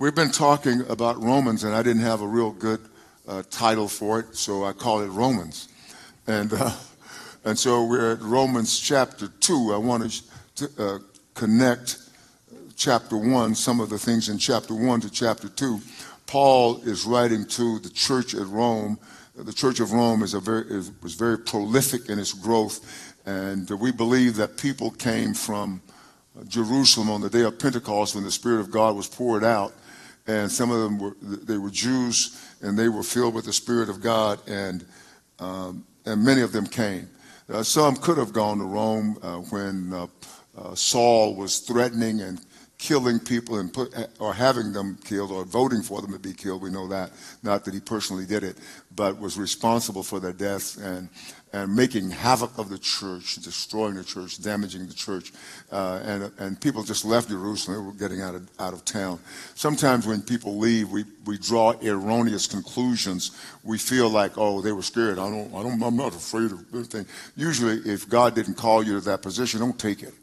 We've been talking about Romans, and I didn't have a real good uh, title for it, so I call it Romans. And, uh, and so we're at Romans chapter 2. I want to uh, connect chapter 1, some of the things in chapter 1 to chapter 2. Paul is writing to the church at Rome. The church of Rome is a very, is, was very prolific in its growth, and we believe that people came from Jerusalem on the day of Pentecost when the Spirit of God was poured out. And some of them were, they were Jews and they were filled with the Spirit of God, and, um, and many of them came. Uh, some could have gone to Rome uh, when uh, uh Saul was threatening and killing people and put, or having them killed or voting for them to be killed. We know that. Not that he personally did it, but was responsible for their deaths and, and making havoc of the church, destroying the church, damaging the church. Uh, and, and people just left Jerusalem. They were getting out of, out of town. Sometimes when people leave, we, we draw erroneous conclusions. We feel like, oh, they were scared. I don't, I don't, I'm not afraid of anything. Usually, if God didn't call you to that position, don't take it.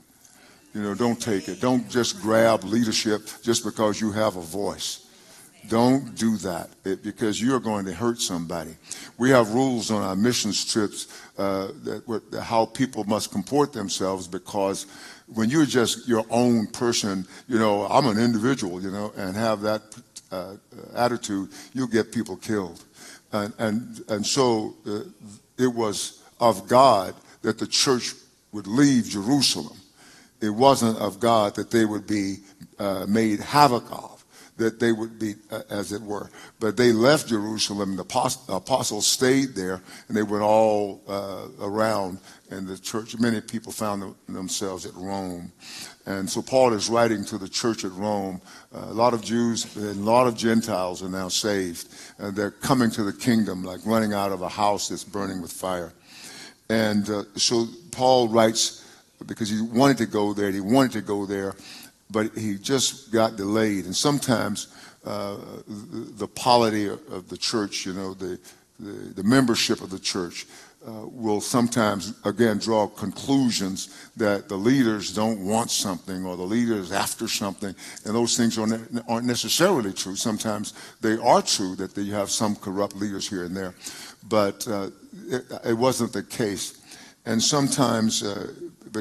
You know, don't take it. Don't just grab leadership just because you have a voice. Don't do that it, because you're going to hurt somebody. We have rules on our missions trips uh, that, how people must comport themselves because when you're just your own person, you know, I'm an individual, you know, and have that uh, attitude, you'll get people killed. And, and, and so uh, it was of God that the church would leave Jerusalem it wasn't of God that they would be uh, made havoc of, that they would be, uh, as it were. But they left Jerusalem, the apostles stayed there, and they went all uh, around, and the church, many people found themselves at Rome. And so Paul is writing to the church at Rome. Uh, a lot of Jews and a lot of Gentiles are now saved, and they're coming to the kingdom like running out of a house that's burning with fire. And uh, so Paul writes because he wanted to go there he wanted to go there, but he just got delayed. And sometimes uh, the, the, polity of the church, you know, the, the, the membership of the church, uh, will sometimes, again, draw conclusions that the leaders don't want something or the leaders after something, and those things aren't, aren't necessarily true. Sometimes they are true that you have some corrupt leaders here and there, but uh, it, it, wasn't the case. And sometimes uh,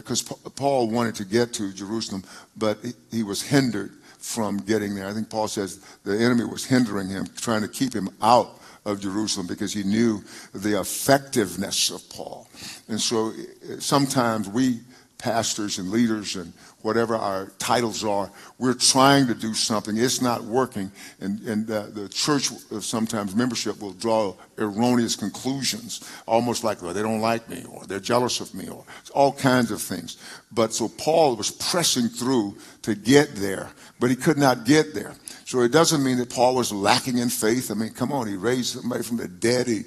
because Paul wanted to get to Jerusalem, but he was hindered from getting there. I think Paul says the enemy was hindering him, trying to keep him out of Jerusalem because he knew the effectiveness of Paul. And so eh, sometimes we pastors and leaders and whatever our titles are, we're trying to do something. It's not working. And, and the church, uh, sometimes membership will draw erroneous conclusions, almost like, well, they don't like me, or they're jealous of me, or all kinds of things. But so Paul was pressing through to get there, but he could not get there. So it doesn't mean that Paul was lacking in faith. I mean, come on, he raised somebody from the dead. He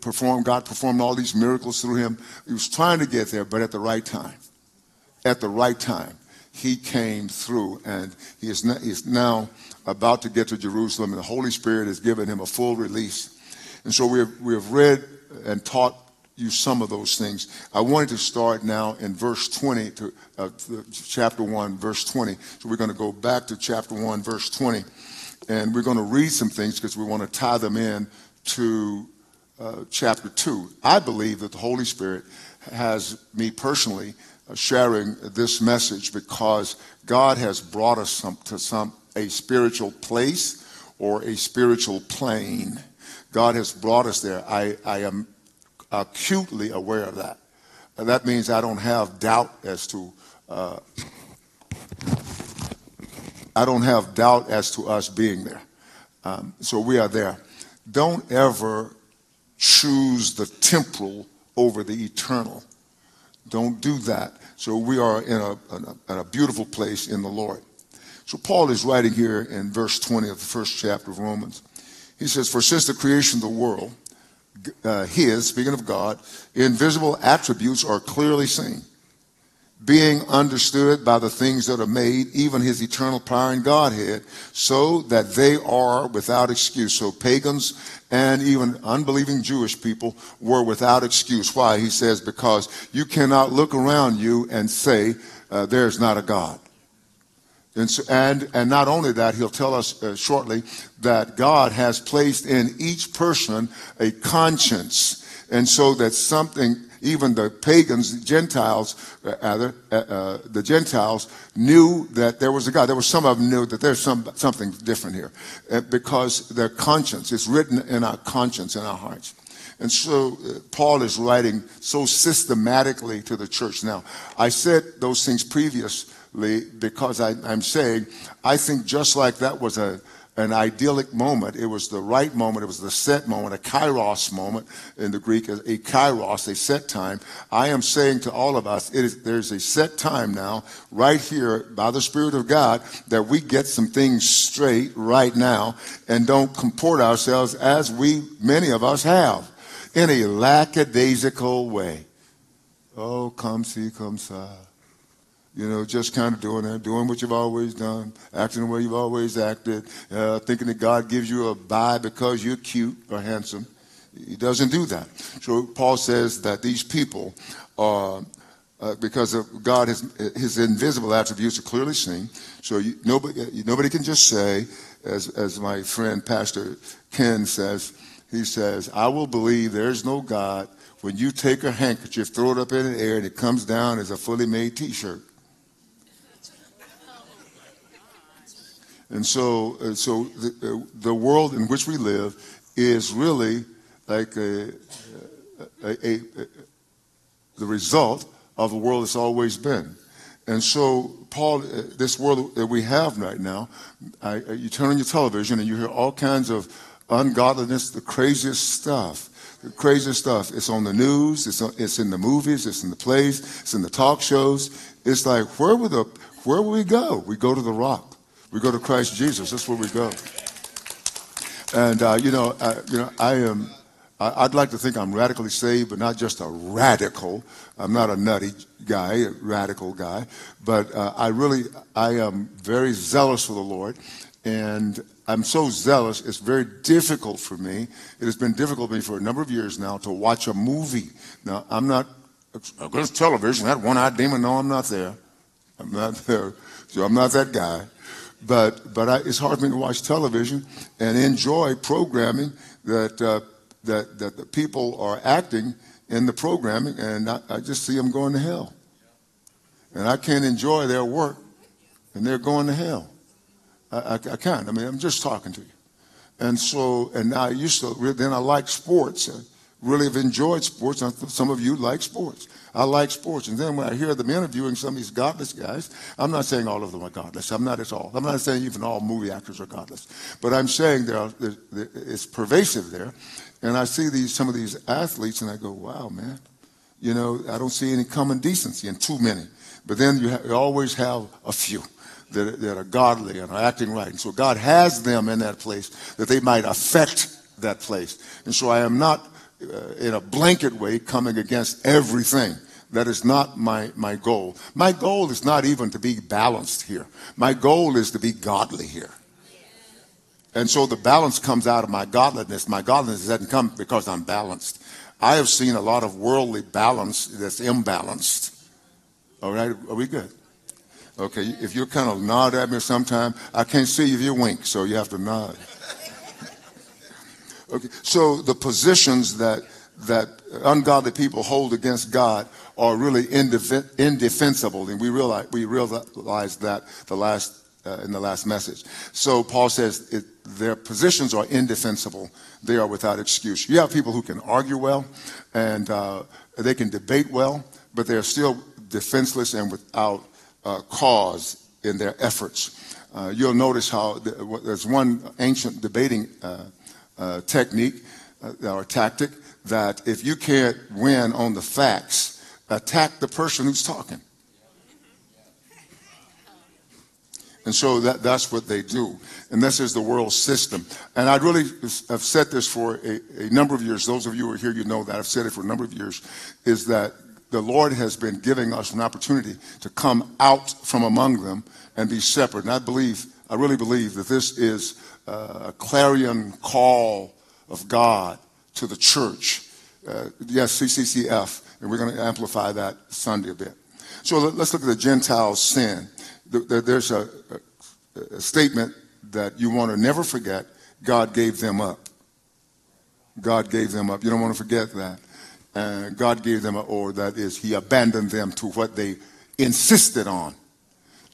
performed, God performed all these miracles through him. He was trying to get there, but at the right time at the right time. He came through, and he is, now about to get to Jerusalem, and the Holy Spirit has given him a full release. And so we have, we have read and taught you some of those things. I wanted to start now in verse 20 to uh, chapter 1, verse 20. So we're going to go back to chapter 1, verse 20, and we're going to read some things because we want to tie them in to uh, chapter 2. I believe that the Holy Spirit has me personally sharing this message because God has brought us some, to some a spiritual place or a spiritual plane. God has brought us there. I, I am acutely aware of that. And that means I don't have doubt as to uh, I don't have doubt as to us being there. Um, so we are there. Don't ever choose the temporal over the eternal. Don't do that. So we are in a, in a, in a beautiful place in the Lord. So Paul is writing here in verse 20 of the first chapter of Romans. He says, For since the creation of the world, uh, his, speaking of God, invisible attributes are clearly seen being understood by the things that are made, even his eternal power and Godhead, so that they are without excuse. So pagans and even unbelieving Jewish people were without excuse. Why? He says, because you cannot look around you and say, uh, there's not a God. And, so, and, and not only that, he'll tell us uh, shortly that God has placed in each person a conscience. And so that something, even the pagans, the Gentiles, uh, uh, uh, the Gentiles knew that there was a God. There was some of them knew that there's some, something different here uh, because their conscience is written in our conscience, in our hearts. And so uh, Paul is writing so systematically to the church. Now, I said those things previously because I, am saying I think just like that was a an idyllic moment. It was the right moment. It was the set moment, a kairos moment in the Greek, a kairos, a set time. I am saying to all of us, there's a set time now, right here, by the Spirit of God, that we get some things straight right now and don't comport ourselves as we, many of us, have in a lackadaisical way. Oh, come see, come see. You know, just kind of doing that, doing what you've always done, acting the way you've always acted, uh, thinking that God gives you a buy because you're cute or handsome. He doesn't do that. So Paul says that these people are, uh, because of God, his, his invisible attributes are clearly seen. So you, nobody, nobody can just say, as, as my friend Pastor Ken says, he says, I will believe there's no God when you take a handkerchief, throw it up in the air, and it comes down as a fully made t shirt. And so, uh, so the, uh, the world in which we live is really like a, a, a, a, the result of the world that's always been. And so, Paul, uh, this world that we have right now, I, you turn on your television and you hear all kinds of ungodliness, the craziest stuff. The craziest stuff. It's on the news, it's, on, it's in the movies, it's in the plays, it's in the talk shows. It's like, where would, the, where would we go? We go to the rock. We go to Christ Jesus. That's where we go. And uh, you know, I, you know, I am. I'd like to think I'm radically saved, but not just a radical. I'm not a nutty guy, a radical guy, but uh, I really, I am very zealous for the Lord, and I'm so zealous. It's very difficult for me. It has been difficult for me for a number of years now to watch a movie. Now, I'm not against television. That one-eyed demon. No, I'm not there. I'm not there. So I'm not that guy. But, but I, it's hard for me to watch television and enjoy programming that, uh, that, that the people are acting in the programming, and I, I just see them going to hell. And I can't enjoy their work, and they're going to hell. I, I, I can't. I mean, I'm just talking to you. And so, and I used to, then I like sports. I really have enjoyed sports. Some of you like sports. I like sports. And then when I hear them interviewing some of these godless guys, I'm not saying all of them are godless. I'm not at all. I'm not saying even all movie actors are godless. But I'm saying there are, it's pervasive there. And I see these some of these athletes and I go, wow, man. You know, I don't see any common decency in too many. But then you, you always have a few. That, that, are godly and are acting right. And so God has them in that place that they might affect that place. And so I am not uh, in a blanket way coming against everything. That is not my, my goal. My goal is not even to be balanced here. My goal is to be godly here. And so the balance comes out of my godliness. My godliness doesn't come because I'm balanced. I have seen a lot of worldly balance that's imbalanced. All right, are we good? Okay, if you kind of nod at me sometime, I can't see if you wink, so you have to nod. Okay, so the positions that that ungodly people hold against God are really indef- indefensible, and we realize we realize that the last uh, in the last message. So Paul says it, their positions are indefensible; they are without excuse. You have people who can argue well, and uh, they can debate well, but they are still defenseless and without uh, cause in their efforts. Uh, you'll notice how there's one ancient debating uh, uh, technique or tactic that if you can't win on the facts, attack the person who's talking. And so that, that's what they do. And this is the world system. And I really have said this for a, a number of years. Those of you who are here, you know that. I've said it for a number of years, is that the Lord has been giving us an opportunity to come out from among them and be separate. And I believe, I really believe that this is a clarion call of God to the church. Uh, yes, CCCF, and we're going to amplify that Sunday a bit. So let, us look at the Gentiles' sin. There's a, a statement that you want to never forget. God gave them up. God gave them up. You don't want to forget that. Uh, God gave them, or that is, He abandoned them to what they insisted on.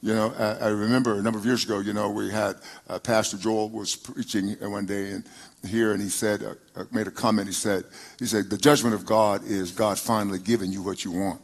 You know, I, I remember a number of years ago, you know, we had uh, Pastor Joel was preaching one day and here, and he said, uh, uh, made a comment. He said, he said, the judgment of God is God finally giving you what you want.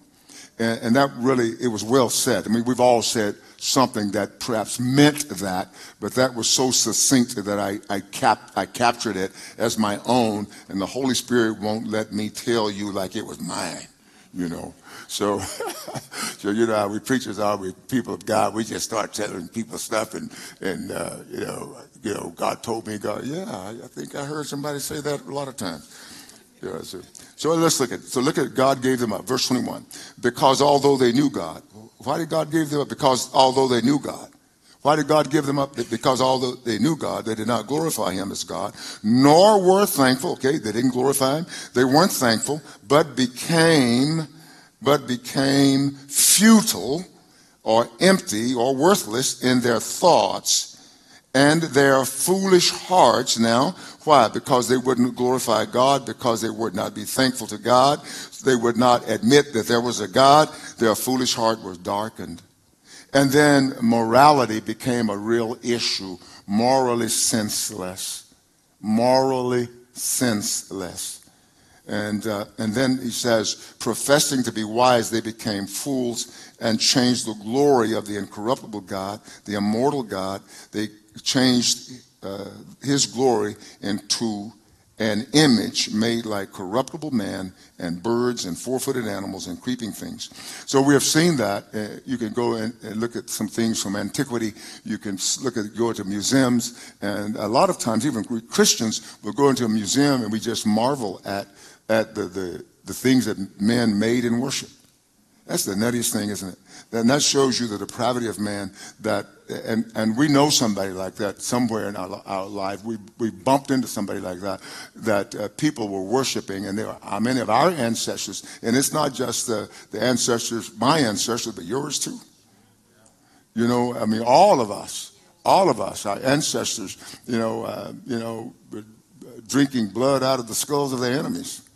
And, and that really, it was well said. I mean, we've all said something that perhaps meant that, but that was so succinct that I, I, cap, I captured it as my own, and the Holy Spirit won't let me tell you like it was mine, you know. So, so you know we preachers are, we people of God, we just start telling people stuff, and and uh, you know, you know, God told me, God, yeah, I, I think I heard somebody say that a lot of times. Yeah, so, so let's look at so look at God gave them up. Verse 21. Because although they knew God, why did God give them up? Because although they knew God. Why did God give them up? Because although they knew God, they did not glorify him as God, nor were thankful. Okay, they didn't glorify him. They weren't thankful, but became, but became futile or empty or worthless in their thoughts and their foolish hearts. Now, why? Because they wouldn't glorify God, because they would not be thankful to God. They would not admit that there was a God. Their foolish heart was darkened. And then morality became a real issue. Morally senseless. Morally senseless. And, uh, and then he says, professing to be wise, they became fools and changed the glory of the incorruptible God, the immortal God. They changed uh, his glory into an image made like corruptible man and birds and four-footed animals and creeping things. So we have seen that. Uh, you can go and, and, look at some things from antiquity. You can look at go to museums, and a lot of times even Christians will go into a museum and we just marvel at at the the, the things that men made in worship. That's the nuttiest thing, isn't it? And that shows you the depravity of man that, and, and we know somebody like that somewhere in our, our life. We, we bumped into somebody like that, that uh, people were worshiping, and there were uh, many of our ancestors. And it's not just the, the ancestors, my ancestors, but yours too. You know, I mean, all of us, all of us, our ancestors, you know, uh, you know, drinking blood out of the skulls of their enemies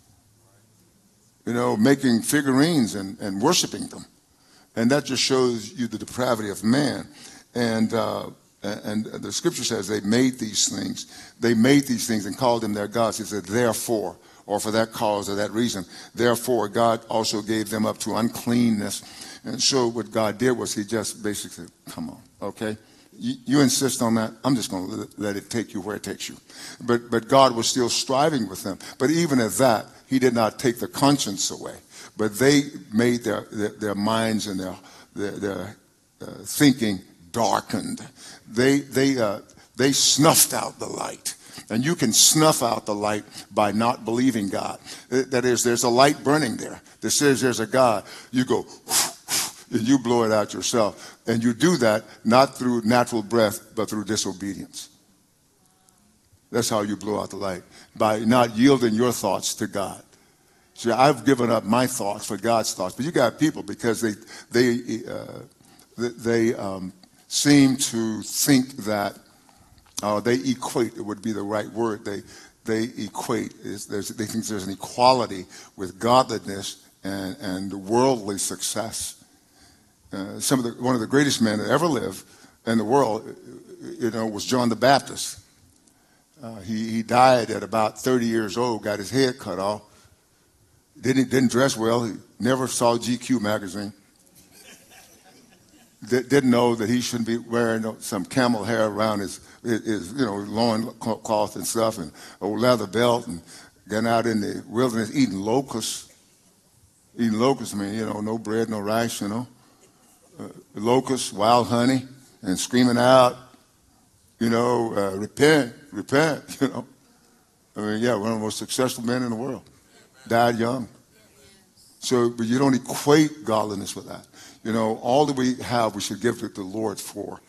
you know, making figurines and, and worshiping them. And that just shows you the depravity of man. And, uh, and the scripture says they made these things. They made these things and called them their gods. He said, therefore, or for that cause or that reason. Therefore, God also gave them up to uncleanness. And so what God did was he just basically, come on, okay? You, you insist on that. I'm just going to let it take you where it takes you. But, but God was still striving with them. But even at that, he did not take the conscience away, but they made their, their, their minds and their, their, their uh, thinking darkened. They, they, uh, they snuffed out the light. And you can snuff out the light by not believing God. That is, there's a light burning there that says there's a God. You go, and you blow it out yourself. And you do that not through natural breath, but through disobedience. That's how you blow out the light, by not yielding your thoughts to God. See, I've given up my thoughts for God's thoughts, but you got people because they, they, uh, they um, seem to think that uh, they equate, it would be the right word, they, they equate, they think there's an equality with godliness and, and worldly success. Uh, some of the, one of the greatest men that ever lived in the world, you know, was John the Baptist. Uh, he, he died at about 30 years old, got his head cut off. Didn't, didn't dress well. He never saw GQ magazine. D- didn't know that he shouldn't be wearing some camel hair around his, his, you know, loin cloth and stuff and a leather belt and getting out in the wilderness eating locusts. Eating locusts, I mean, you know, no bread, no rice, you know. Uh, locusts, wild honey, and screaming out, you know, uh, repent, repent, you know. I mean, yeah, one of the most successful men in the world. Died young. So, but you don't equate godliness with that. You know, all that we have, we should give to the Lord for,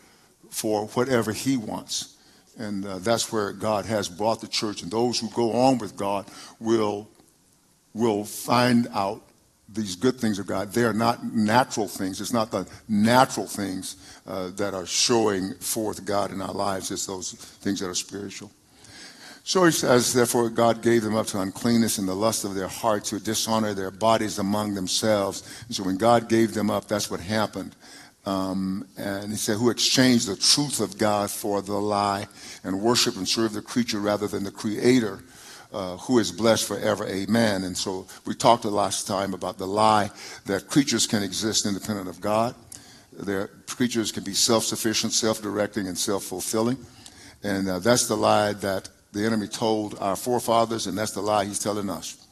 for whatever He wants. And uh, that's where God has brought the church. And those who go on with God will, will find out these good things of God, they are not natural things. It's not the natural things uh, that are showing forth God in our lives. It's those things that are spiritual. So he says, therefore, God gave them up to uncleanness and the lust of their heart to dishonor their bodies among themselves. And so when God gave them up, that's what happened. Um, and he said, who exchanged the truth of God for the lie and worship and serve the creature rather than the creator uh, who is blessed forever. Amen. And so we talked last time about the lie that creatures can exist independent of God. Their creatures can be self-sufficient, self-directing, and self-fulfilling. And uh, that's the lie that the enemy told our forefathers, and that's the lie he's telling us.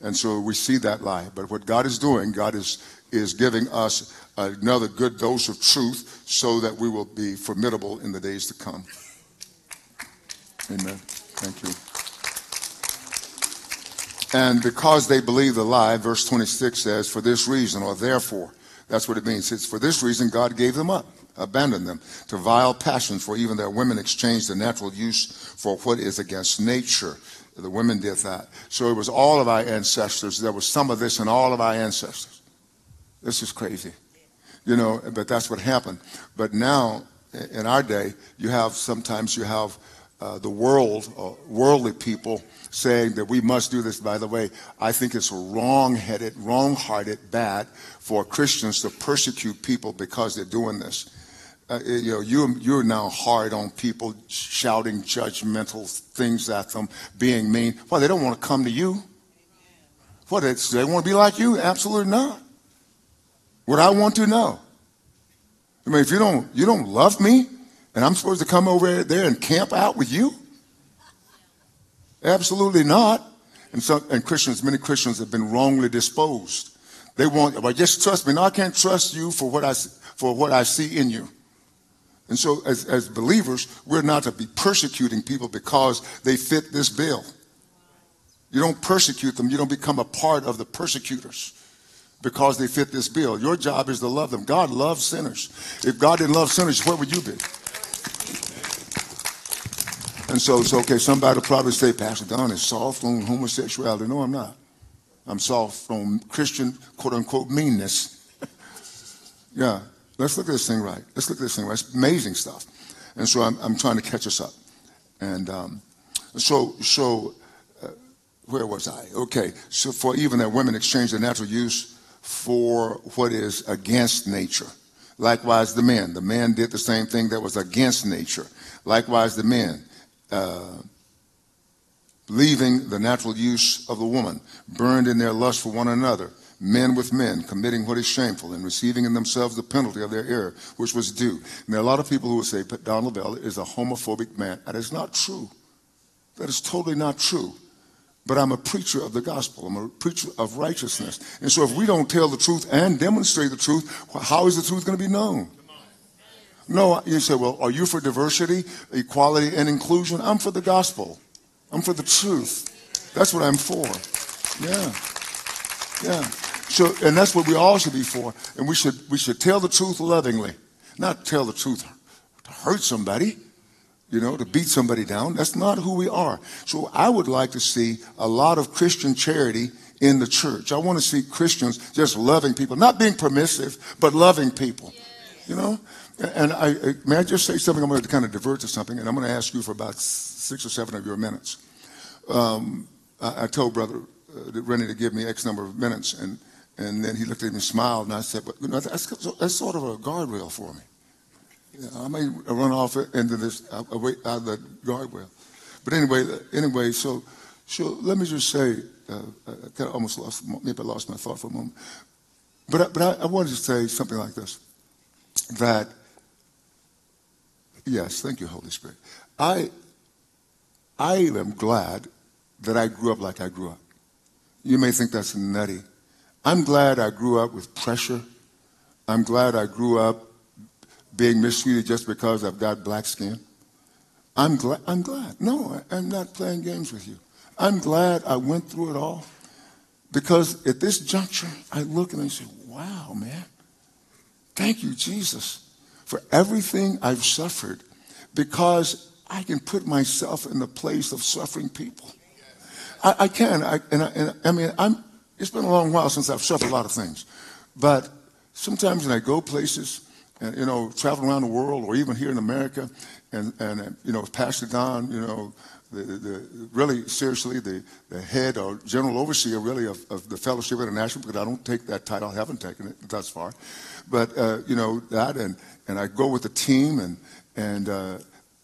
And so we see that lie. But what God is doing, God is, is giving us another good dose of truth so that we will be formidable in the days to come. Amen. Thank you. And because they believe the lie, verse 26 says, for this reason, or therefore, that's what it means. It's for this reason God gave them up, abandoned them to vile passions, for even their women exchanged the natural use for what is against nature. The women did that. So it was all of our ancestors. There was some of this in all of our ancestors. This is crazy. You know, but that's what happened. But now, in our day, you have sometimes you have uh, the world, uh, worldly people saying that we must do this. By the way, I think it's wrong-headed, wrong-hearted, bad for Christians to persecute people because they're doing this. Uh, you know, you, you're now hard on people, shouting judgmental things at them, being mean. Well, they don't want to come to you. What, they want to be like you? Absolutely not. What I want to know. I mean, if you don't, you don't love me, and I'm supposed to come over there and camp out with you? Absolutely not. And, so, and Christians, many Christians have been wrongly disposed. They want, well, just trust me. No, I can't trust you for what I, for what I see in you. And so, as, as believers, we're not to be persecuting people because they fit this bill. You don't persecute them, you don't become a part of the persecutors because they fit this bill. Your job is to love them. God loves sinners. If God didn't love sinners, where would you be? And so it's okay. Somebody will probably say, Pastor Don is soft on homosexuality. No, I'm not. I'm soft on Christian, quote unquote, meanness. yeah. Let's look at this thing right. Let's look at this thing right. It's amazing stuff. And so I'm, I'm trying to catch us up. And um, so, so uh, where was I? Okay. So for even that women exchange their natural use for what is against nature. Likewise, the men. The men did the same thing that was against nature. Likewise, the men uh, leaving the natural use of the woman, burned in their lust for one another, men with men, committing what is shameful and receiving in themselves the penalty of their error, which was due. And there are a lot of people who would say, Don Lavelle is a homophobic man. That is not true. That is totally not true. But I'm a preacher of the gospel. I'm a preacher of righteousness. And so if we don't tell the truth and demonstrate the truth, how is the truth going to be known? No, you say, well, are you for diversity, equality, and inclusion? I'm for the gospel. I'm for the truth. That's what I'm for. Yeah. Yeah. So, and that's what we all should be for. And we should, we should tell the truth lovingly, not tell the truth to hurt somebody, you know, to beat somebody down. That's not who we are. So I would like to see a lot of Christian charity in the church. I want to see Christians just loving people, not being permissive, but loving people. You know? And I, may I just say something? I'm going to kind of divert to something, and I'm going to ask you for about six or seven of your minutes. Um, I, I, told Brother uh, Rennie to give me X number of minutes, and, and then he looked at me and smiled, and I said, but, you know, that's, that's sort of a guardrail for me. I may run off into this, uh, away out of the guardrail. But anyway, anyway, so, so let me just say, uh, I kind of almost lost, maybe I lost my thought for a moment. But, I, but I, I wanted to say something like this, that Yes, thank you, Holy Spirit. I, I am glad that I grew up like I grew up. You may think that's nutty. I'm glad I grew up with pressure. I'm glad I grew up being mistreated just because I've got black skin. I'm glad. I'm glad. No, I'm not playing games with you. I'm glad I went through it all because at this juncture, I look and I say, wow, man. Thank you, Jesus for everything I've suffered because I can put myself in the place of suffering people. I, I can. I, and, I, and I mean, I'm, It's been a long while since I've suffered a lot of things. But sometimes when I go places, and, you know, travel around the world or even here in America, and, and you know, Pastor Don, you know, the, the, really seriously the, the head or general overseer really of, of the Fellowship International, because I don't take that title, I haven't taken it thus far. But, uh, you know, that, and, and I go with the team, and, and, uh,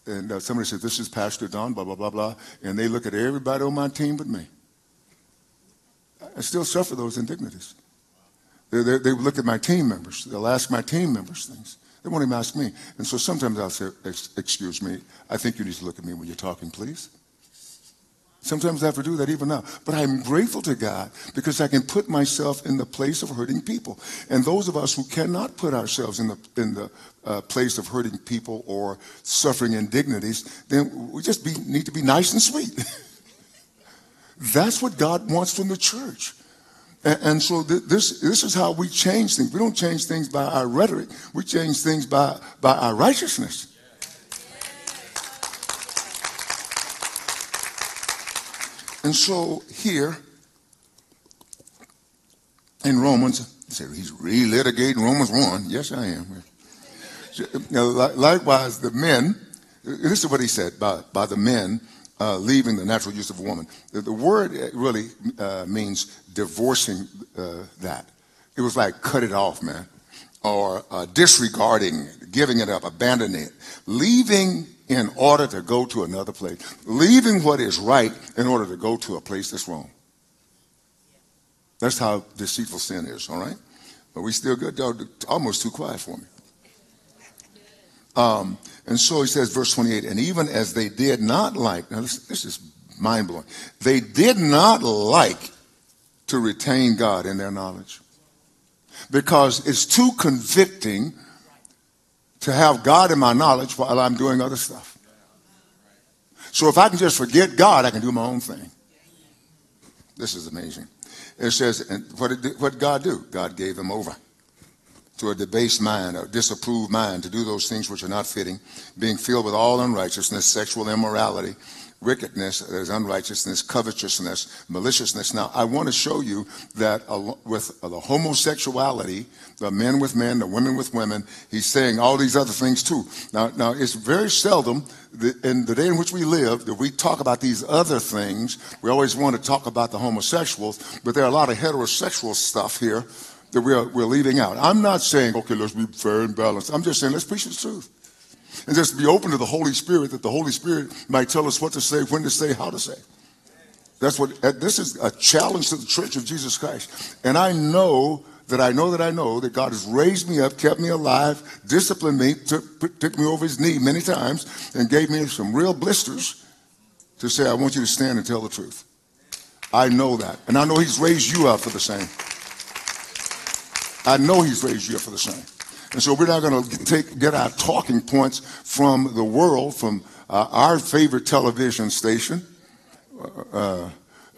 and uh, somebody says, This is Pastor Don, blah, blah, blah, blah. And they look at everybody on my team but me. I still suffer those indignities. They, they, they look at my team members. They'll ask my team members things. They won't even ask me. And so sometimes I'll say, Excuse me, I think you need to look at me when you're talking, please. Sometimes I have to do that even now. But I'm grateful to God because I can put myself in the place of hurting people. And those of us who cannot put ourselves in the, in the uh, place of hurting people or suffering indignities, then we just be, need to be nice and sweet. That's what God wants from the church. And, and so th- this, this is how we change things. We don't change things by our rhetoric. We change things by, by our righteousness. And so here in Romans, he's relitigating Romans 1. Yes, I am. Likewise, the men, this is what he said by, by the men uh, leaving the natural use of a woman. The, the word really uh, means divorcing uh, that. It was like cut it off, man, or uh, disregarding, giving it up, abandoning it, leaving in order to go to another place, leaving what is right in order to go to a place that's wrong. That's how deceitful sin is, all right? But we still good, almost too quiet for me. Um, and so he says, verse 28, and even as they did not like, now this, this is mind blowing, they did not like to retain God in their knowledge because it's too convicting to have God in my knowledge while I'm doing other stuff. So if I can just forget God, I can do my own thing. This is amazing. It says, and what did, what did God do? God gave them over to a debased mind, a disapproved mind, to do those things which are not fitting, being filled with all unrighteousness, sexual immorality, wickedness, there's unrighteousness, covetousness, maliciousness. Now, I want to show you that with the homosexuality, the men with men, the women with women, he's saying all these other things too. Now, now it's very seldom in the day in which we live that we talk about these other things. We always want to talk about the homosexuals, but there are a lot of heterosexual stuff here that we're, we're leaving out. I'm not saying, okay, let's be fair and balanced. I'm just saying, let's preach the truth. And just be open to the Holy Spirit that the Holy Spirit might tell us what to say, when to say, how to say. That's what, this is a challenge to the church of Jesus Christ. And I know that I know that I know that God has raised me up, kept me alive, disciplined me, took, took me over his knee many times, and gave me some real blisters to say, I want you to stand and tell the truth. I know that. And I know he's raised you up for the same. I know he's raised you up for the same. And so we're not going to take get our talking points from the world, from uh, our favorite television station. Uh,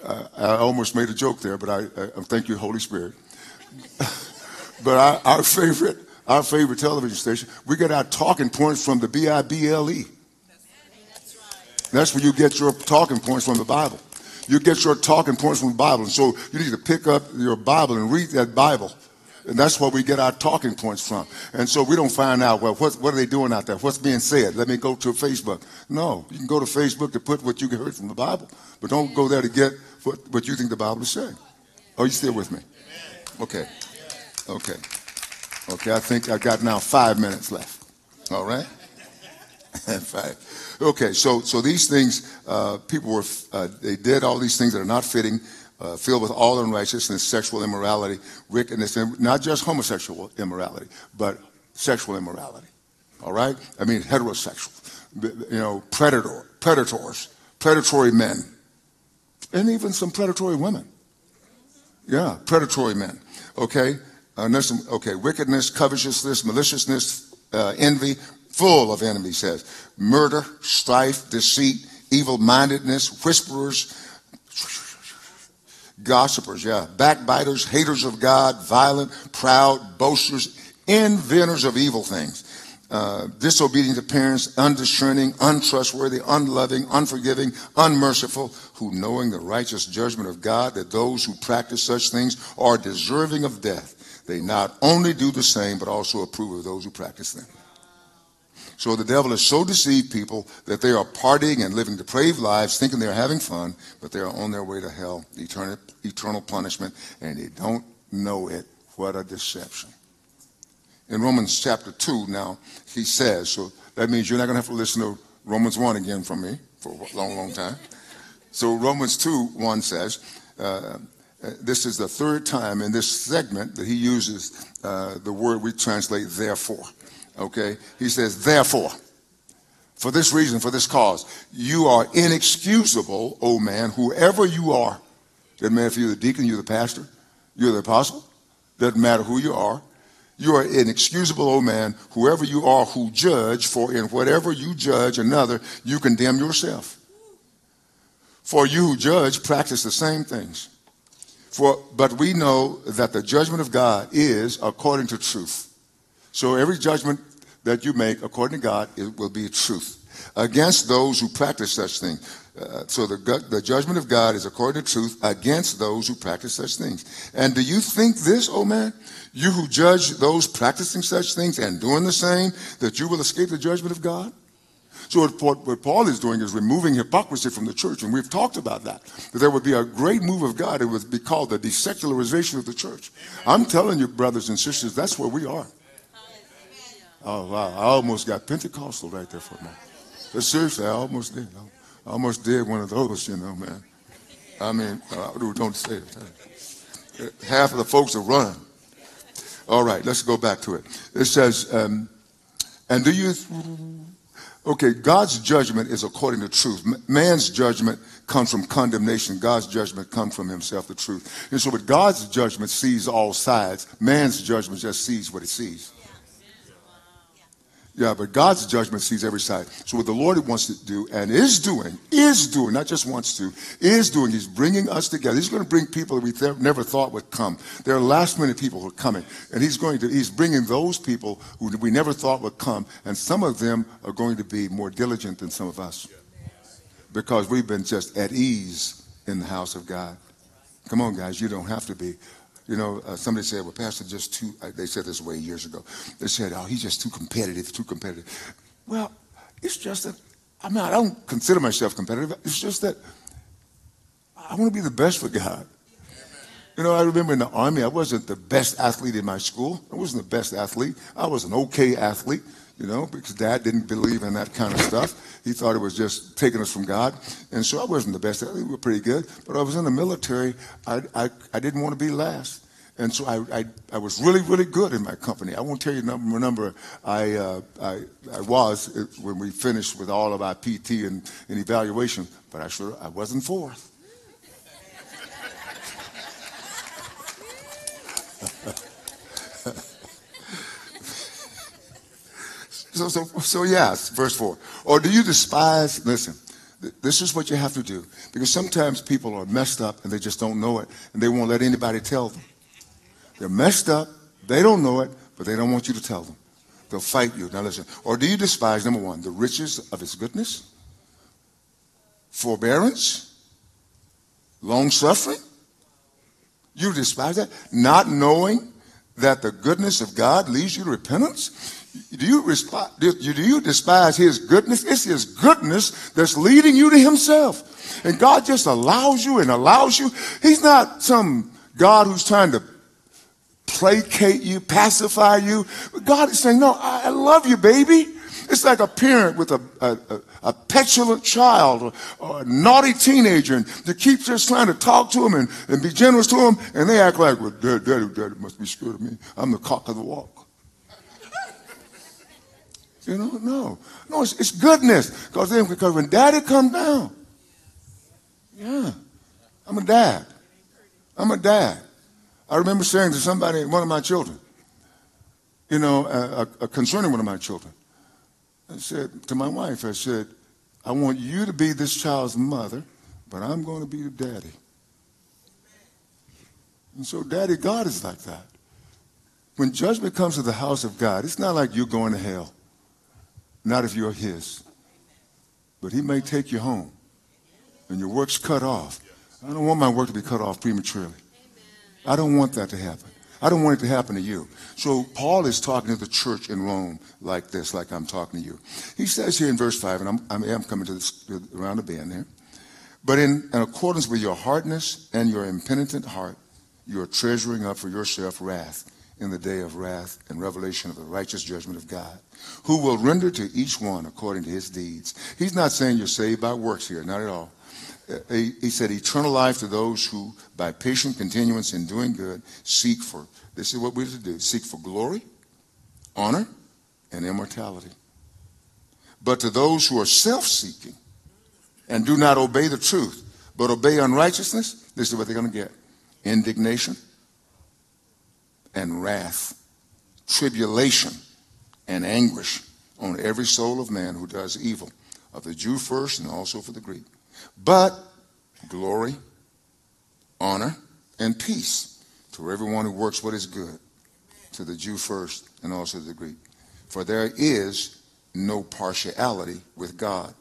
uh, I almost made a joke there, but I, I thank you, Holy Spirit. but our, our, favorite, our favorite television station, we get our talking points from the B I B L E. That's where you get your talking points from the Bible. You get your talking points from the Bible. And so you need to pick up your Bible and read that Bible and that's where we get our talking points from. And so we don't find out, well, what, what are they doing out there? What's being said? Let me go to Facebook. No, you can go to Facebook to put what you heard from the Bible, but don't go there to get what, what you think the Bible is saying. Are you still with me? Okay. Okay. Okay, I think I've got now five minutes left. All right? five. Okay, so so these things, uh, people were, uh, they did all these things that are not fitting uh, filled with all unrighteousness, sexual immorality, wickedness, and not just homosexual immorality, but sexual immorality. All right? I mean, heterosexual, you know, predator, predators, predatory men, and even some predatory women. Yeah, predatory men. Okay? Uh, some, okay, wickedness, covetousness, maliciousness, uh, envy, full of envy, says. Murder, strife, deceit, evil mindedness, whisperers, Gossipers, yeah. Backbiters, haters of God, violent, proud, boasters, inventors of evil things, uh, disobedient to parents, undiscerning, untrustworthy, unloving, unforgiving, unmerciful, who knowing the righteous judgment of God that those who practice such things are deserving of death, they not only do the same, but also approve of those who practice them. So the devil has so deceived people that they are partying and living depraved lives, thinking they're having fun, but they are on their way to hell, eternal, eternal punishment, and they don't know it. What a deception. In Romans chapter 2, now, he says, so that means you're not going to have to listen to Romans 1 again from me for a long, long time. So Romans 2, 1 says, uh, this is the third time in this segment that he uses uh, the word we translate therefore. Okay? He says, therefore, for this reason, for this cause, you are inexcusable, O man, whoever you are. Doesn't matter if you're the deacon, you're the pastor, you're the apostle. Doesn't matter who you are. You are inexcusable, O man, whoever you are who judge, for in whatever you judge another, you condemn yourself. For you who judge practice the same things. For, but we know that the judgment of God is according to truth. So every judgment that you make according to God it will be truth against those who practice such things. Uh, so the, the judgment of God is according to truth against those who practice such things. And do you think this, oh man, you who judge those practicing such things and doing the same, that you will escape the judgment of God? So what, what, Paul is doing is removing hypocrisy from the church, and we've talked about that. That there would be a great move of God. It would be called the desecularization of the church. I'm telling you, brothers and sisters, that's where we are. Oh wow! I almost got Pentecostal right there for a moment. But seriously, I almost did. I almost did one of those, you know, man. I mean, uh, don't say it. Half of the folks are running. All right, let's go back to it. It says, um, and do you, okay, God's judgment is according to truth. Man's judgment comes from condemnation. God's judgment comes from himself, the truth. And so, but God's judgment sees all sides. Man's judgment just sees what it sees. Yeah, but God's judgment sees every side. So what the Lord wants to do and is doing, is doing, not just wants to, is doing, he's bringing us together. He's going to bring people that we th- never thought would come. There are last minute people who are coming. And he's going to, he's bringing those people who we never thought would come. And some of them are going to be more diligent than some of us. Because we've been just at ease in the house of God. Come on, guys, you don't have to be. You know, uh, somebody said, well, Pastor, just too, uh, they said this way years ago. They said, oh, he's just too competitive, too competitive. Well, it's just that, I mean, I don't consider myself competitive. It's just that I want to be the best for God. You know, I remember in the army, I wasn't the best athlete in my school. I wasn't the best athlete. I was an okay athlete you know, because dad didn't believe in that kind of stuff. He thought it was just taking us from God. And so I wasn't the best. Athlete. We were pretty good. But I was in the military. I, I, I didn't want to be last. And so I, I, I, was really, really good in my company. I won't tell you the number, number I, uh, I, I was when we finished with all of our PT and, and evaluation, but I sure I wasn't fourth. So, so, so yes, verse 4. Or do you despise, listen, this is what you have to do. Because sometimes people are messed up and they just don't know it, and they won't let anybody tell them. They're messed up, they don't know it, but they don't want you to tell them. They'll fight you. Now listen. Or do you despise, number one, the riches of his goodness, forbearance, long suffering? You despise that? Not knowing that the goodness of God leads you to repentance? Do you, do you despise his goodness? It's his goodness that's leading you to himself. And God just allows you and allows you. He's not some God who's trying to placate you, pacify you. God is saying, no, I love you, baby. It's like a parent with a, a, a petulant child or, or, a naughty teenager and they keep just trying to talk to him and, and be generous to him and they act like, well, daddy, daddy, daddy must be scared of me. I'm the cock of the walk. You know, no. No, it's, it's goodness. Because then, because when daddy comes down, yeah, I'm a dad. I'm a dad. I remember saying to somebody, one of my children, you know, uh, uh, concerning one of my children, I said to my wife, I said, I want you to be this child's mother, but I'm going to be the daddy. And so, Daddy God is like that. When judgment comes to the house of God, it's not like you're going to hell. Not if you're his. But he may take you home and your work's cut off. I don't want my work to be cut off prematurely. I don't want that to happen. I don't want it to happen to you. So Paul is talking to the church in Rome like this, like I'm talking to you. He says here in verse 5, and I'm, I am coming to this, around the bend here, but in, in accordance with your hardness and your impenitent heart, you are treasuring up for yourself wrath in the day of wrath and revelation of the righteous judgment of God, who will render to each one according to his deeds. He's not saying you're saved by works here, not at all he, he said, eternal life to those who, by patient continuance in doing good, seek for, this is what we're to do, seek for glory, honor, and immortality. But to those who are self seeking and do not obey the truth, but obey unrighteousness, this is what they're going to get indignation and wrath, tribulation and anguish on every soul of man who does evil, of the Jew first and also for the Greek. But glory, honor, and peace to everyone who works what is good, to the Jew first and also to the Greek. For there is no partiality with God.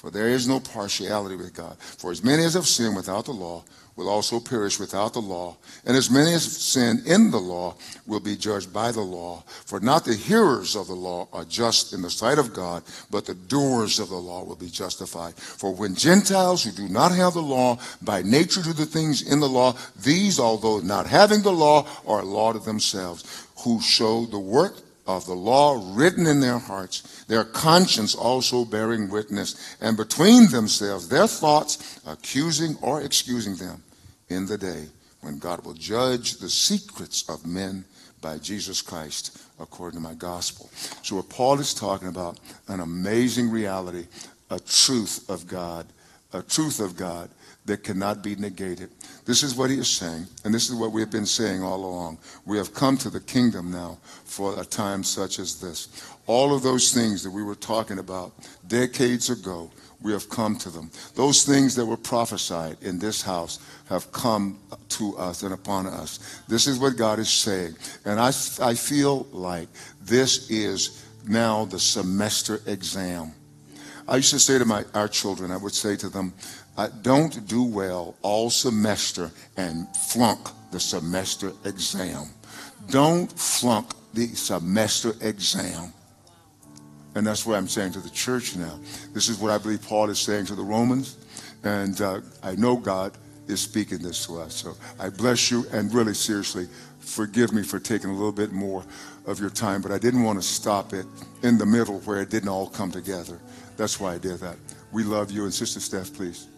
For there is no partiality with God. For as many as have sinned without the law will also perish without the law, and as many as sin in the law will be judged by the law. For not the hearers of the law are just in the sight of God, but the doers of the law will be justified. For when Gentiles who do not have the law by nature do the things in the law, these, although not having the law, are a law to themselves, who show the work of the law written in their hearts, their conscience also bearing witness, and between themselves their thoughts accusing or excusing them in the day when God will judge the secrets of men by Jesus Christ according to my gospel. So, what Paul is talking about, an amazing reality, a truth of God, a truth of God that cannot be negated. This is what he is saying, and this is what we have been saying all along. We have come to the kingdom now for a time such as this. All of those things that we were talking about decades ago we have come to them. Those things that were prophesied in this house have come to us and upon us. This is what God is saying. And I, I feel like this is now the semester exam. I used to say to my, our children, I would say to them, don't do well all semester and flunk the semester exam. Don't flunk the semester exam. And that's what I'm saying to the church now. This is what I believe Paul is saying to the Romans. And uh, I know God is speaking this to us. So I bless you and really seriously forgive me for taking a little bit more of your time, but I didn't want to stop it in the middle where it didn't all come together. That's why I did that. We love you. And Sister Steph, please.